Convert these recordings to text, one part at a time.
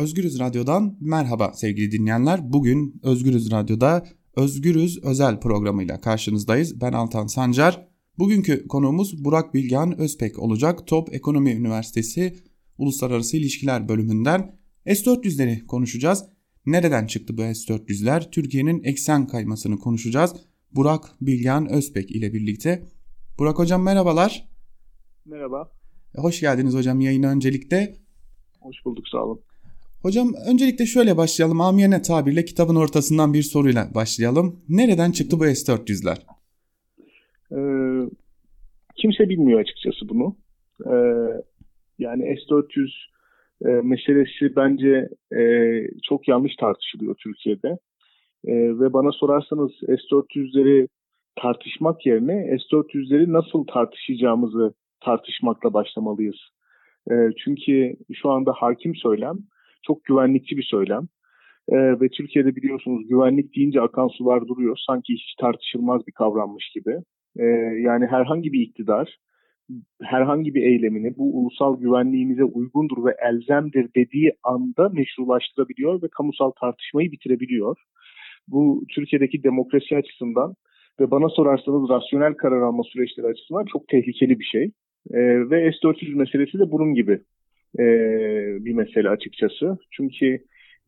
Özgürüz Radyo'dan merhaba sevgili dinleyenler. Bugün Özgürüz Radyo'da Özgürüz özel programıyla karşınızdayız. Ben Altan Sancar. Bugünkü konuğumuz Burak Bilgehan Özpek olacak. Top Ekonomi Üniversitesi Uluslararası İlişkiler bölümünden S-400'leri konuşacağız. Nereden çıktı bu S-400'ler? Türkiye'nin eksen kaymasını konuşacağız. Burak Bilgehan Özpek ile birlikte. Burak Hocam merhabalar. Merhaba. Hoş geldiniz hocam yayına öncelikle. Hoş bulduk sağ olun. Hocam öncelikle şöyle başlayalım. Amiyane tabirle kitabın ortasından bir soruyla başlayalım. Nereden çıktı bu S-400'ler? Ee, kimse bilmiyor açıkçası bunu. Ee, yani S-400 e, meselesi bence e, çok yanlış tartışılıyor Türkiye'de. E, ve bana sorarsanız S-400'leri tartışmak yerine S-400'leri nasıl tartışacağımızı tartışmakla başlamalıyız. E, çünkü şu anda hakim söylem çok güvenlikçi bir söylem. E, ve Türkiye'de biliyorsunuz güvenlik deyince akan sular duruyor. Sanki hiç tartışılmaz bir kavrammış gibi. E, yani herhangi bir iktidar herhangi bir eylemini bu ulusal güvenliğimize uygundur ve elzemdir dediği anda meşrulaştırabiliyor ve kamusal tartışmayı bitirebiliyor. Bu Türkiye'deki demokrasi açısından ve bana sorarsanız rasyonel karar alma süreçleri açısından çok tehlikeli bir şey. E, ve S-400 meselesi de bunun gibi e, bir mesele açıkçası. Çünkü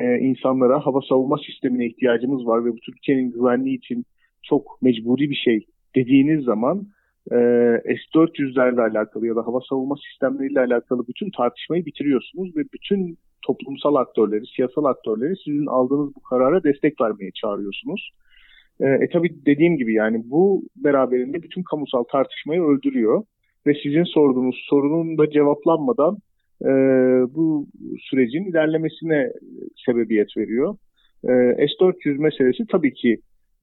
e, insanlara hava savunma sistemine ihtiyacımız var ve bu Türkiye'nin güvenliği için çok mecburi bir şey dediğiniz zaman e, S-400'lerle alakalı ya da hava savunma sistemleriyle alakalı bütün tartışmayı bitiriyorsunuz ve bütün toplumsal aktörleri, siyasal aktörleri sizin aldığınız bu karara destek vermeye çağırıyorsunuz. E, e tabi dediğim gibi yani bu beraberinde bütün kamusal tartışmayı öldürüyor ve sizin sorduğunuz sorunun da cevaplanmadan e, bu sürecin ilerlemesine sebebiyet veriyor. E, S-400 meselesi tabii ki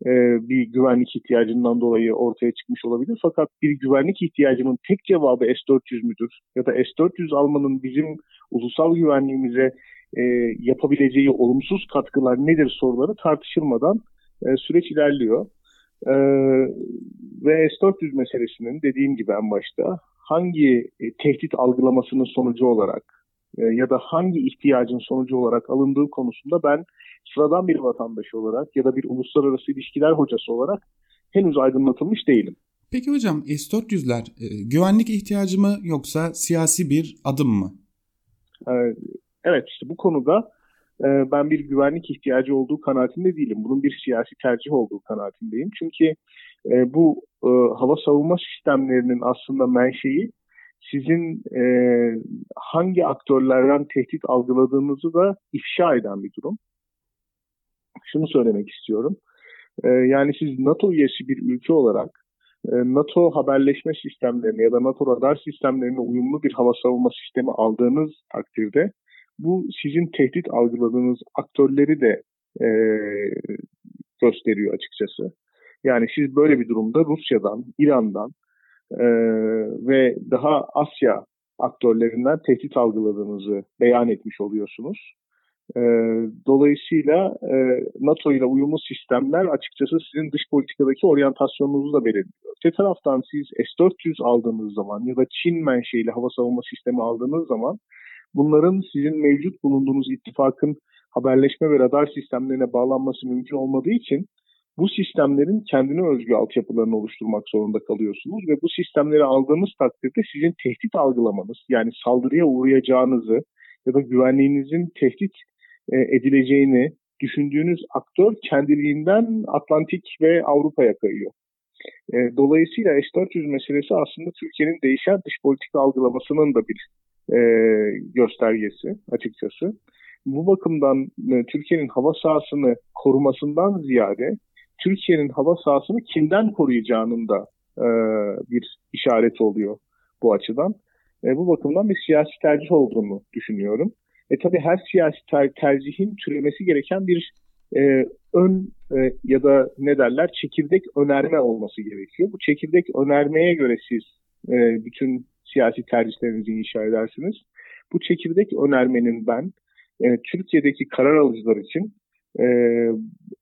e, bir güvenlik ihtiyacından dolayı ortaya çıkmış olabilir. Fakat bir güvenlik ihtiyacının tek cevabı S-400 müdür? Ya da S-400 almanın bizim ulusal güvenliğimize e, yapabileceği olumsuz katkılar nedir soruları tartışılmadan e, süreç ilerliyor. E, ve S-400 meselesinin dediğim gibi en başta hangi e, tehdit algılamasının sonucu olarak e, ya da hangi ihtiyacın sonucu olarak alındığı konusunda ben sıradan bir vatandaş olarak ya da bir uluslararası ilişkiler hocası olarak henüz aydınlatılmış değilim. Peki hocam S-400'ler e, güvenlik ihtiyacı mı yoksa siyasi bir adım mı? E, evet işte bu konuda e, ben bir güvenlik ihtiyacı olduğu kanaatinde değilim. Bunun bir siyasi tercih olduğu kanaatindeyim. Çünkü e, bu e, hava savunma sistemlerinin aslında menşei sizin e, hangi aktörlerden tehdit algıladığınızı da ifşa eden bir durum. Şunu söylemek istiyorum. E, yani siz NATO üyesi bir ülke olarak e, NATO haberleşme sistemlerine ya da NATO radar sistemlerine uyumlu bir hava savunma sistemi aldığınız takdirde bu sizin tehdit algıladığınız aktörleri de e, gösteriyor açıkçası. Yani siz böyle bir durumda Rusya'dan, İran'dan e, ve daha Asya aktörlerinden tehdit algıladığınızı beyan etmiş oluyorsunuz. E, dolayısıyla e, NATO ile uyumlu sistemler açıkçası sizin dış politikadaki oryantasyonunuzu da belirliyor. Öte taraftan siz S-400 aldığınız zaman ya da Çin menşeili hava savunma sistemi aldığınız zaman bunların sizin mevcut bulunduğunuz ittifakın haberleşme ve radar sistemlerine bağlanması mümkün olmadığı için bu sistemlerin kendine özgü altyapılarını oluşturmak zorunda kalıyorsunuz ve bu sistemleri aldığınız takdirde sizin tehdit algılamanız yani saldırıya uğrayacağınızı ya da güvenliğinizin tehdit e, edileceğini düşündüğünüz aktör kendiliğinden Atlantik ve Avrupa'ya kayıyor. E, dolayısıyla S-400 meselesi aslında Türkiye'nin değişen dış politika algılamasının da bir e, göstergesi açıkçası. Bu bakımdan Türkiye'nin hava sahasını korumasından ziyade Türkiye'nin hava sahasını kimden koruyacağının da e, bir işaret oluyor bu açıdan. E, bu bakımdan bir siyasi tercih olduğunu düşünüyorum. E tabii her siyasi ter- tercihin türemesi gereken bir e, ön e, ya da ne derler çekirdek önerme olması gerekiyor. Bu çekirdek önermeye göre siz e, bütün siyasi tercihlerinizi inşa edersiniz. Bu çekirdek önermenin ben e, Türkiye'deki karar alıcılar için e,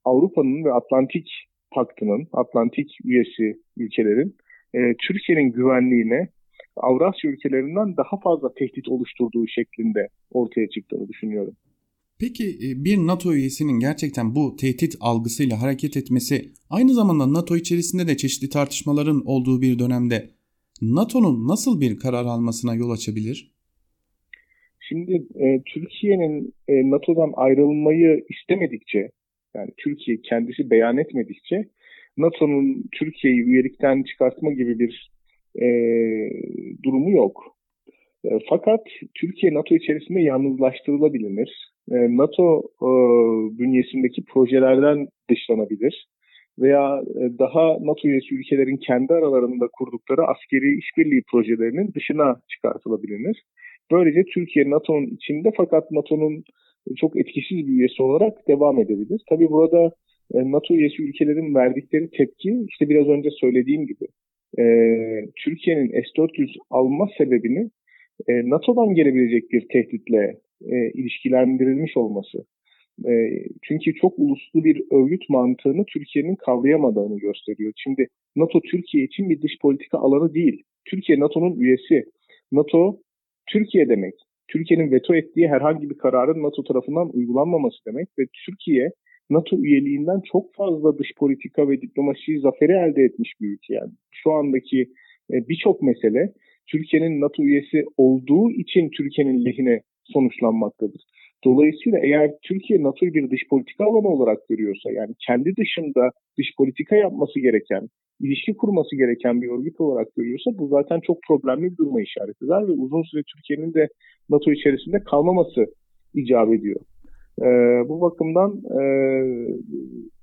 Avrupa'nın ve Atlantik Paktı'nın, Atlantik üyesi ülkelerin e, Türkiye'nin güvenliğine Avrasya ülkelerinden daha fazla tehdit oluşturduğu şeklinde ortaya çıktığını düşünüyorum. Peki e, bir NATO üyesinin gerçekten bu tehdit algısıyla hareket etmesi aynı zamanda NATO içerisinde de çeşitli tartışmaların olduğu bir dönemde NATO'nun nasıl bir karar almasına yol açabilir? Şimdi e, Türkiye'nin e, NATO'dan ayrılmayı istemedikçe, yani Türkiye kendisi beyan etmedikçe NATO'nun Türkiye'yi üyelikten çıkartma gibi bir e, durumu yok. E, fakat Türkiye NATO içerisinde yalnızlaştırılabilir. E, NATO e, bünyesindeki projelerden dışlanabilir veya e, daha NATO üyesi ülkelerin kendi aralarında kurdukları askeri işbirliği projelerinin dışına çıkartılabilir. Böylece Türkiye NATO'nun içinde fakat NATO'nun çok etkisiz bir üyesi olarak devam edebilir. Tabii burada e, NATO üyesi ülkelerin verdikleri tepki işte biraz önce söylediğim gibi e, Türkiye'nin S-400 alma sebebini e, NATO'dan gelebilecek bir tehditle ilişkilendirilmiş olması. Çünkü çok uluslu bir örgüt mantığını Türkiye'nin kavrayamadığını gösteriyor. Şimdi NATO Türkiye için bir dış politika alanı değil. Türkiye NATO'nun üyesi. NATO Türkiye demek. Türkiye'nin veto ettiği herhangi bir kararın NATO tarafından uygulanmaması demek ve Türkiye NATO üyeliğinden çok fazla dış politika ve diplomasi zaferi elde etmiş bir ülke yani. Şu andaki e, birçok mesele Türkiye'nin NATO üyesi olduğu için Türkiye'nin lehine sonuçlanmaktadır. Dolayısıyla eğer Türkiye NATO'yu bir dış politika alanı olarak görüyorsa yani kendi dışında dış politika yapması gereken, ilişki kurması gereken bir örgüt olarak görüyorsa bu zaten çok problemli bir duruma işaret eder ve uzun süre Türkiye'nin de NATO içerisinde kalmaması icap ediyor. E, bu bakımdan e,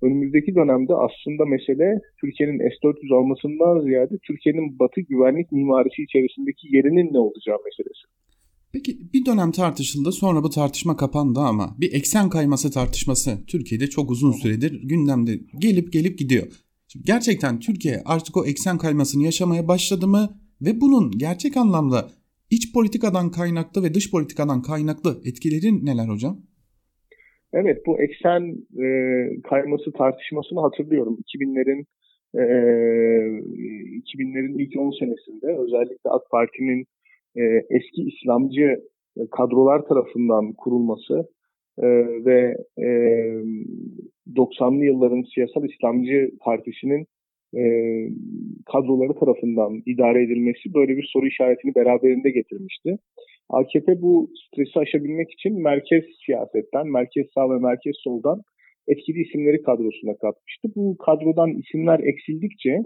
önümüzdeki dönemde aslında mesele Türkiye'nin S-400 almasından ziyade Türkiye'nin batı güvenlik mimarisi içerisindeki yerinin ne olacağı meselesi. Peki bir dönem tartışıldı sonra bu tartışma kapandı ama bir eksen kayması tartışması Türkiye'de çok uzun süredir gündemde gelip gelip gidiyor. Şimdi gerçekten Türkiye artık o eksen kaymasını yaşamaya başladı mı ve bunun gerçek anlamda iç politikadan kaynaklı ve dış politikadan kaynaklı etkileri neler hocam? Evet bu eksen e, kayması tartışmasını hatırlıyorum. 2000'lerin e, 2000'lerin ilk 10 senesinde özellikle AK Parti'nin e, eski İslamcı kadrolar tarafından kurulması e, ve e, 90'lı yılların siyasal İslamcı partisinin e, kadroları tarafından idare edilmesi böyle bir soru işaretini beraberinde getirmişti. AKP bu stresi aşabilmek için merkez siyasetten, merkez sağ ve merkez soldan etkili isimleri kadrosuna katmıştı. Bu kadrodan isimler eksildikçe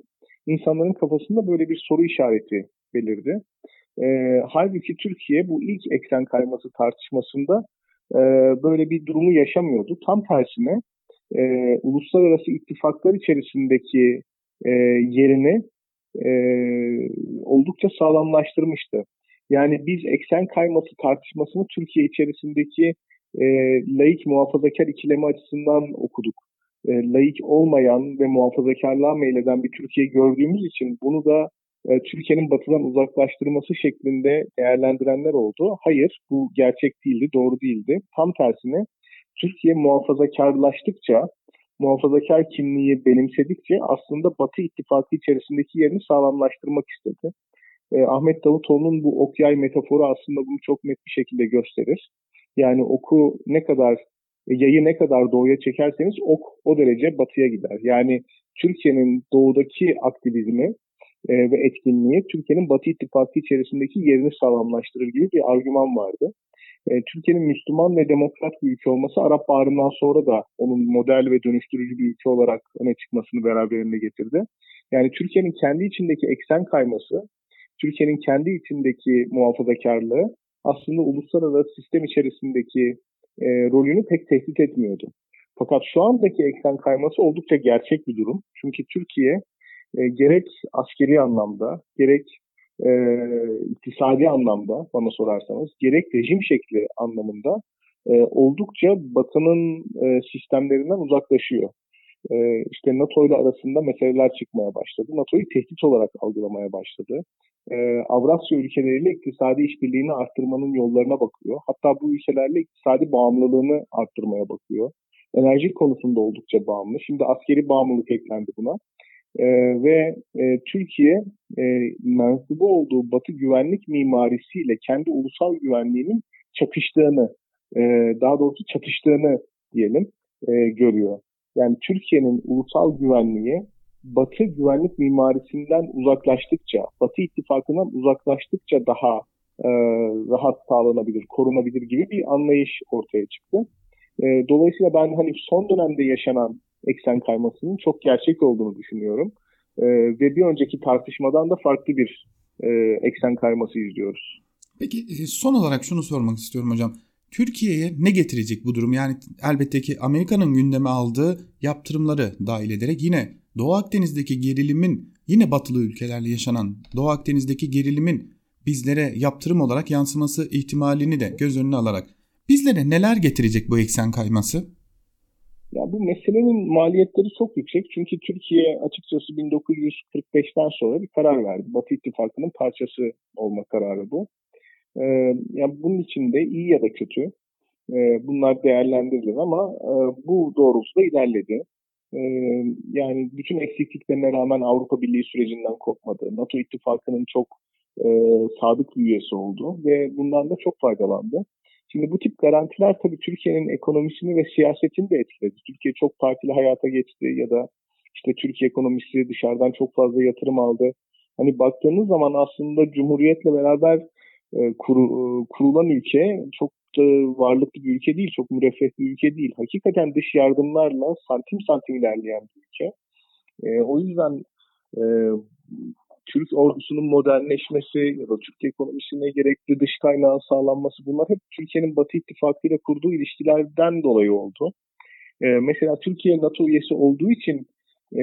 insanların kafasında böyle bir soru işareti belirdi. E, halbuki Türkiye bu ilk eksen kayması tartışmasında e, böyle bir durumu yaşamıyordu. Tam tersine e, uluslararası ittifaklar içerisindeki e, yerini e, oldukça sağlamlaştırmıştı. Yani biz eksen kayması tartışmasını Türkiye içerisindeki e, laik muhafazakar ikilemi açısından okuduk. E, laik olmayan ve muhafazakarlığa meyleden bir Türkiye gördüğümüz için bunu da e, Türkiye'nin batıdan uzaklaştırması şeklinde değerlendirenler oldu. Hayır, bu gerçek değildi, doğru değildi. Tam tersine Türkiye muhafazakarlaştıkça, muhafazakar kimliği benimsedikçe aslında Batı ittifakı içerisindeki yerini sağlamlaştırmak istedi. E, Ahmet Davutoğlu'nun bu ok yay metaforu aslında bunu çok net bir şekilde gösterir. Yani oku ne kadar, yayı ne kadar doğuya çekerseniz ok o derece batıya gider. Yani Türkiye'nin doğudaki aktivizmi e, ve etkinliği Türkiye'nin Batı ittifakı içerisindeki yerini sağlamlaştırır gibi bir argüman vardı. E, Türkiye'nin Müslüman ve demokrat bir ülke olması Arap Baharı'ndan sonra da onun model ve dönüştürücü bir ülke olarak öne çıkmasını beraberinde getirdi. Yani Türkiye'nin kendi içindeki eksen kayması, Türkiye'nin kendi içindeki muhafazakarlığı aslında uluslararası sistem içerisindeki e, rolünü pek tehdit etmiyordu. Fakat şu andaki eksen kayması oldukça gerçek bir durum. Çünkü Türkiye e, gerek askeri anlamda, gerek e, iktisadi anlamda bana sorarsanız, gerek rejim şekli anlamında e, oldukça Batı'nın e, sistemlerinden uzaklaşıyor. E, işte NATO ile arasında meseleler çıkmaya başladı. NATO'yu tehdit olarak algılamaya başladı. E, Avrasya ülkeleriyle iktisadi işbirliğini arttırmanın yollarına bakıyor. Hatta bu ülkelerle iktisadi bağımlılığını arttırmaya bakıyor. Enerji konusunda oldukça bağımlı. Şimdi askeri bağımlılık eklendi buna. E, ve e, Türkiye e, mensubu olduğu Batı güvenlik mimarisiyle kendi ulusal güvenliğinin çakıştığını e, daha doğrusu çatıştığını diyelim e, görüyor. Yani Türkiye'nin ulusal güvenliği Batı güvenlik mimarisinden uzaklaştıkça, Batı ittifakından uzaklaştıkça daha e, rahat sağlanabilir, korunabilir gibi bir anlayış ortaya çıktı. E, dolayısıyla ben hani son dönemde yaşanan eksen kaymasının çok gerçek olduğunu düşünüyorum. E, ve bir önceki tartışmadan da farklı bir e, eksen kayması izliyoruz. Peki e, son olarak şunu sormak istiyorum hocam. Türkiye'ye ne getirecek bu durum? Yani elbette ki Amerika'nın gündeme aldığı yaptırımları dahil ederek yine Doğu Akdeniz'deki gerilimin yine batılı ülkelerle yaşanan Doğu Akdeniz'deki gerilimin bizlere yaptırım olarak yansıması ihtimalini de göz önüne alarak bizlere neler getirecek bu eksen kayması? Ya bu meselenin maliyetleri çok yüksek. Çünkü Türkiye açıkçası 1945'ten sonra bir karar verdi. Batı İttifakı'nın parçası olma kararı bu. Ee, yani bunun için de iyi ya da kötü e, bunlar değerlendirilir ama e, bu doğrultuda ilerledi. E, yani bütün eksikliklerine rağmen Avrupa Birliği sürecinden kopmadı. NATO İttifakı'nın çok e, sadık bir üyesi oldu ve bundan da çok faydalandı. Şimdi bu tip garantiler tabii Türkiye'nin ekonomisini ve siyasetini de etkiledi. Türkiye çok partili hayata geçti ya da işte Türkiye ekonomisi dışarıdan çok fazla yatırım aldı. Hani baktığınız zaman aslında Cumhuriyet'le beraber e, kuru, e, kurulan ülke çok da varlıklı bir ülke değil, çok müreffeh bir ülke değil. Hakikaten dış yardımlarla santim santim ilerleyen bir ülke. E, o yüzden e, Türk ordusunun modernleşmesi ya da Türk ekonomisine gerekli dış kaynağın sağlanması bunlar hep Türkiye'nin Batı İttifakı ile kurduğu ilişkilerden dolayı oldu. Ee, mesela Türkiye NATO üyesi olduğu için e,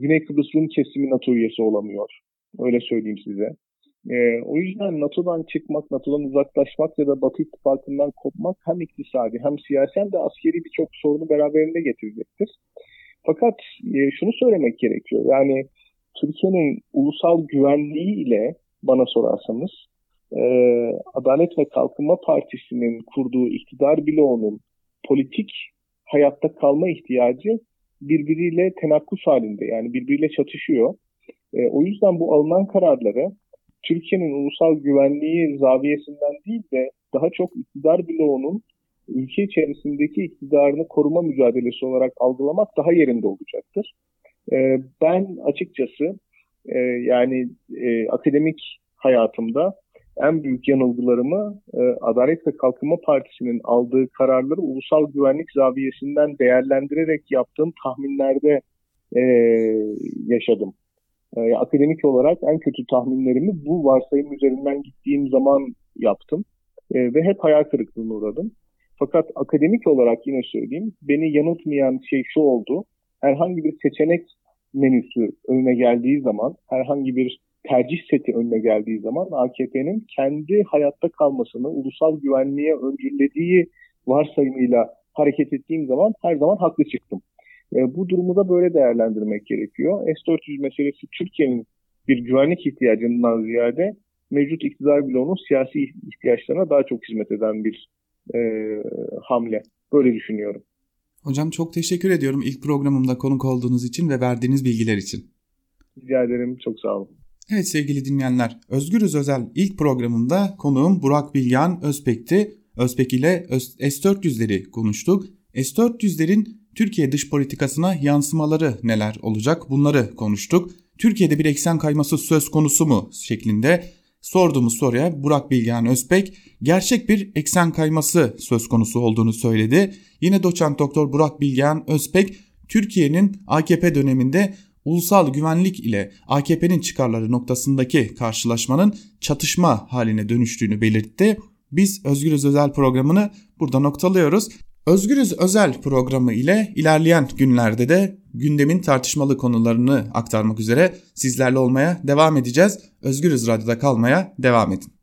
Güney Kıbrıs Rum kesimi NATO üyesi olamıyor. Öyle söyleyeyim size. E, o yüzden NATO'dan çıkmak, NATO'dan uzaklaşmak ya da Batı İttifakı'ndan kopmak hem iktisadi hem siyasi hem de askeri birçok sorunu beraberinde getirecektir. Fakat e, şunu söylemek gerekiyor. Yani Türkiye'nin ulusal güvenliği ile bana sorarsanız e, Adalet ve Kalkınma Partisi'nin kurduğu iktidar bloğunun politik hayatta kalma ihtiyacı birbiriyle tenakkuz halinde yani birbiriyle çatışıyor. E, o yüzden bu alınan kararları Türkiye'nin ulusal güvenliği zaviyesinden değil de daha çok iktidar bloğunun ülke içerisindeki iktidarını koruma mücadelesi olarak algılamak daha yerinde olacaktır. Ee, ben açıkçası e, yani e, akademik hayatımda en büyük yanılgılarımı e, Adalet ve Kalkınma Partisi'nin aldığı kararları ulusal güvenlik zaviyesinden değerlendirerek yaptığım tahminlerde yaşadım. akademik olarak en kötü tahminlerimi bu varsayım üzerinden gittiğim zaman yaptım ve hep hayal kırıklığına uğradım. Fakat akademik olarak yine söyleyeyim, beni yanıltmayan şey şu oldu herhangi bir seçenek menüsü önüne geldiği zaman, herhangi bir tercih seti önüne geldiği zaman AKP'nin kendi hayatta kalmasını ulusal güvenliğe öncüllediği varsayımıyla hareket ettiğim zaman her zaman haklı çıktım. E, bu durumu da böyle değerlendirmek gerekiyor. S-400 meselesi Türkiye'nin bir güvenlik ihtiyacından ziyade mevcut iktidar bloğunun siyasi ihtiyaçlarına daha çok hizmet eden bir e, hamle. Böyle düşünüyorum. Hocam çok teşekkür ediyorum ilk programımda konuk olduğunuz için ve verdiğiniz bilgiler için. Rica ederim. Çok sağ olun. Evet sevgili dinleyenler, Özgürüz Özel ilk programında konuğum Burak Bilgan Özpek'ti. Özpek ile S-400'leri konuştuk. S-400'lerin Türkiye dış politikasına yansımaları neler olacak bunları konuştuk. Türkiye'de bir eksen kayması söz konusu mu şeklinde sorduğumuz soruya Burak Bilgehan Özbek gerçek bir eksen kayması söz konusu olduğunu söyledi. Yine doçent doktor Burak Bilgehan Özbek Türkiye'nin AKP döneminde ulusal güvenlik ile AKP'nin çıkarları noktasındaki karşılaşmanın çatışma haline dönüştüğünü belirtti. Biz Özgürüz Özel programını burada noktalıyoruz. Özgürüz özel programı ile ilerleyen günlerde de gündemin tartışmalı konularını aktarmak üzere sizlerle olmaya devam edeceğiz. Özgürüz Radyo'da kalmaya devam edin.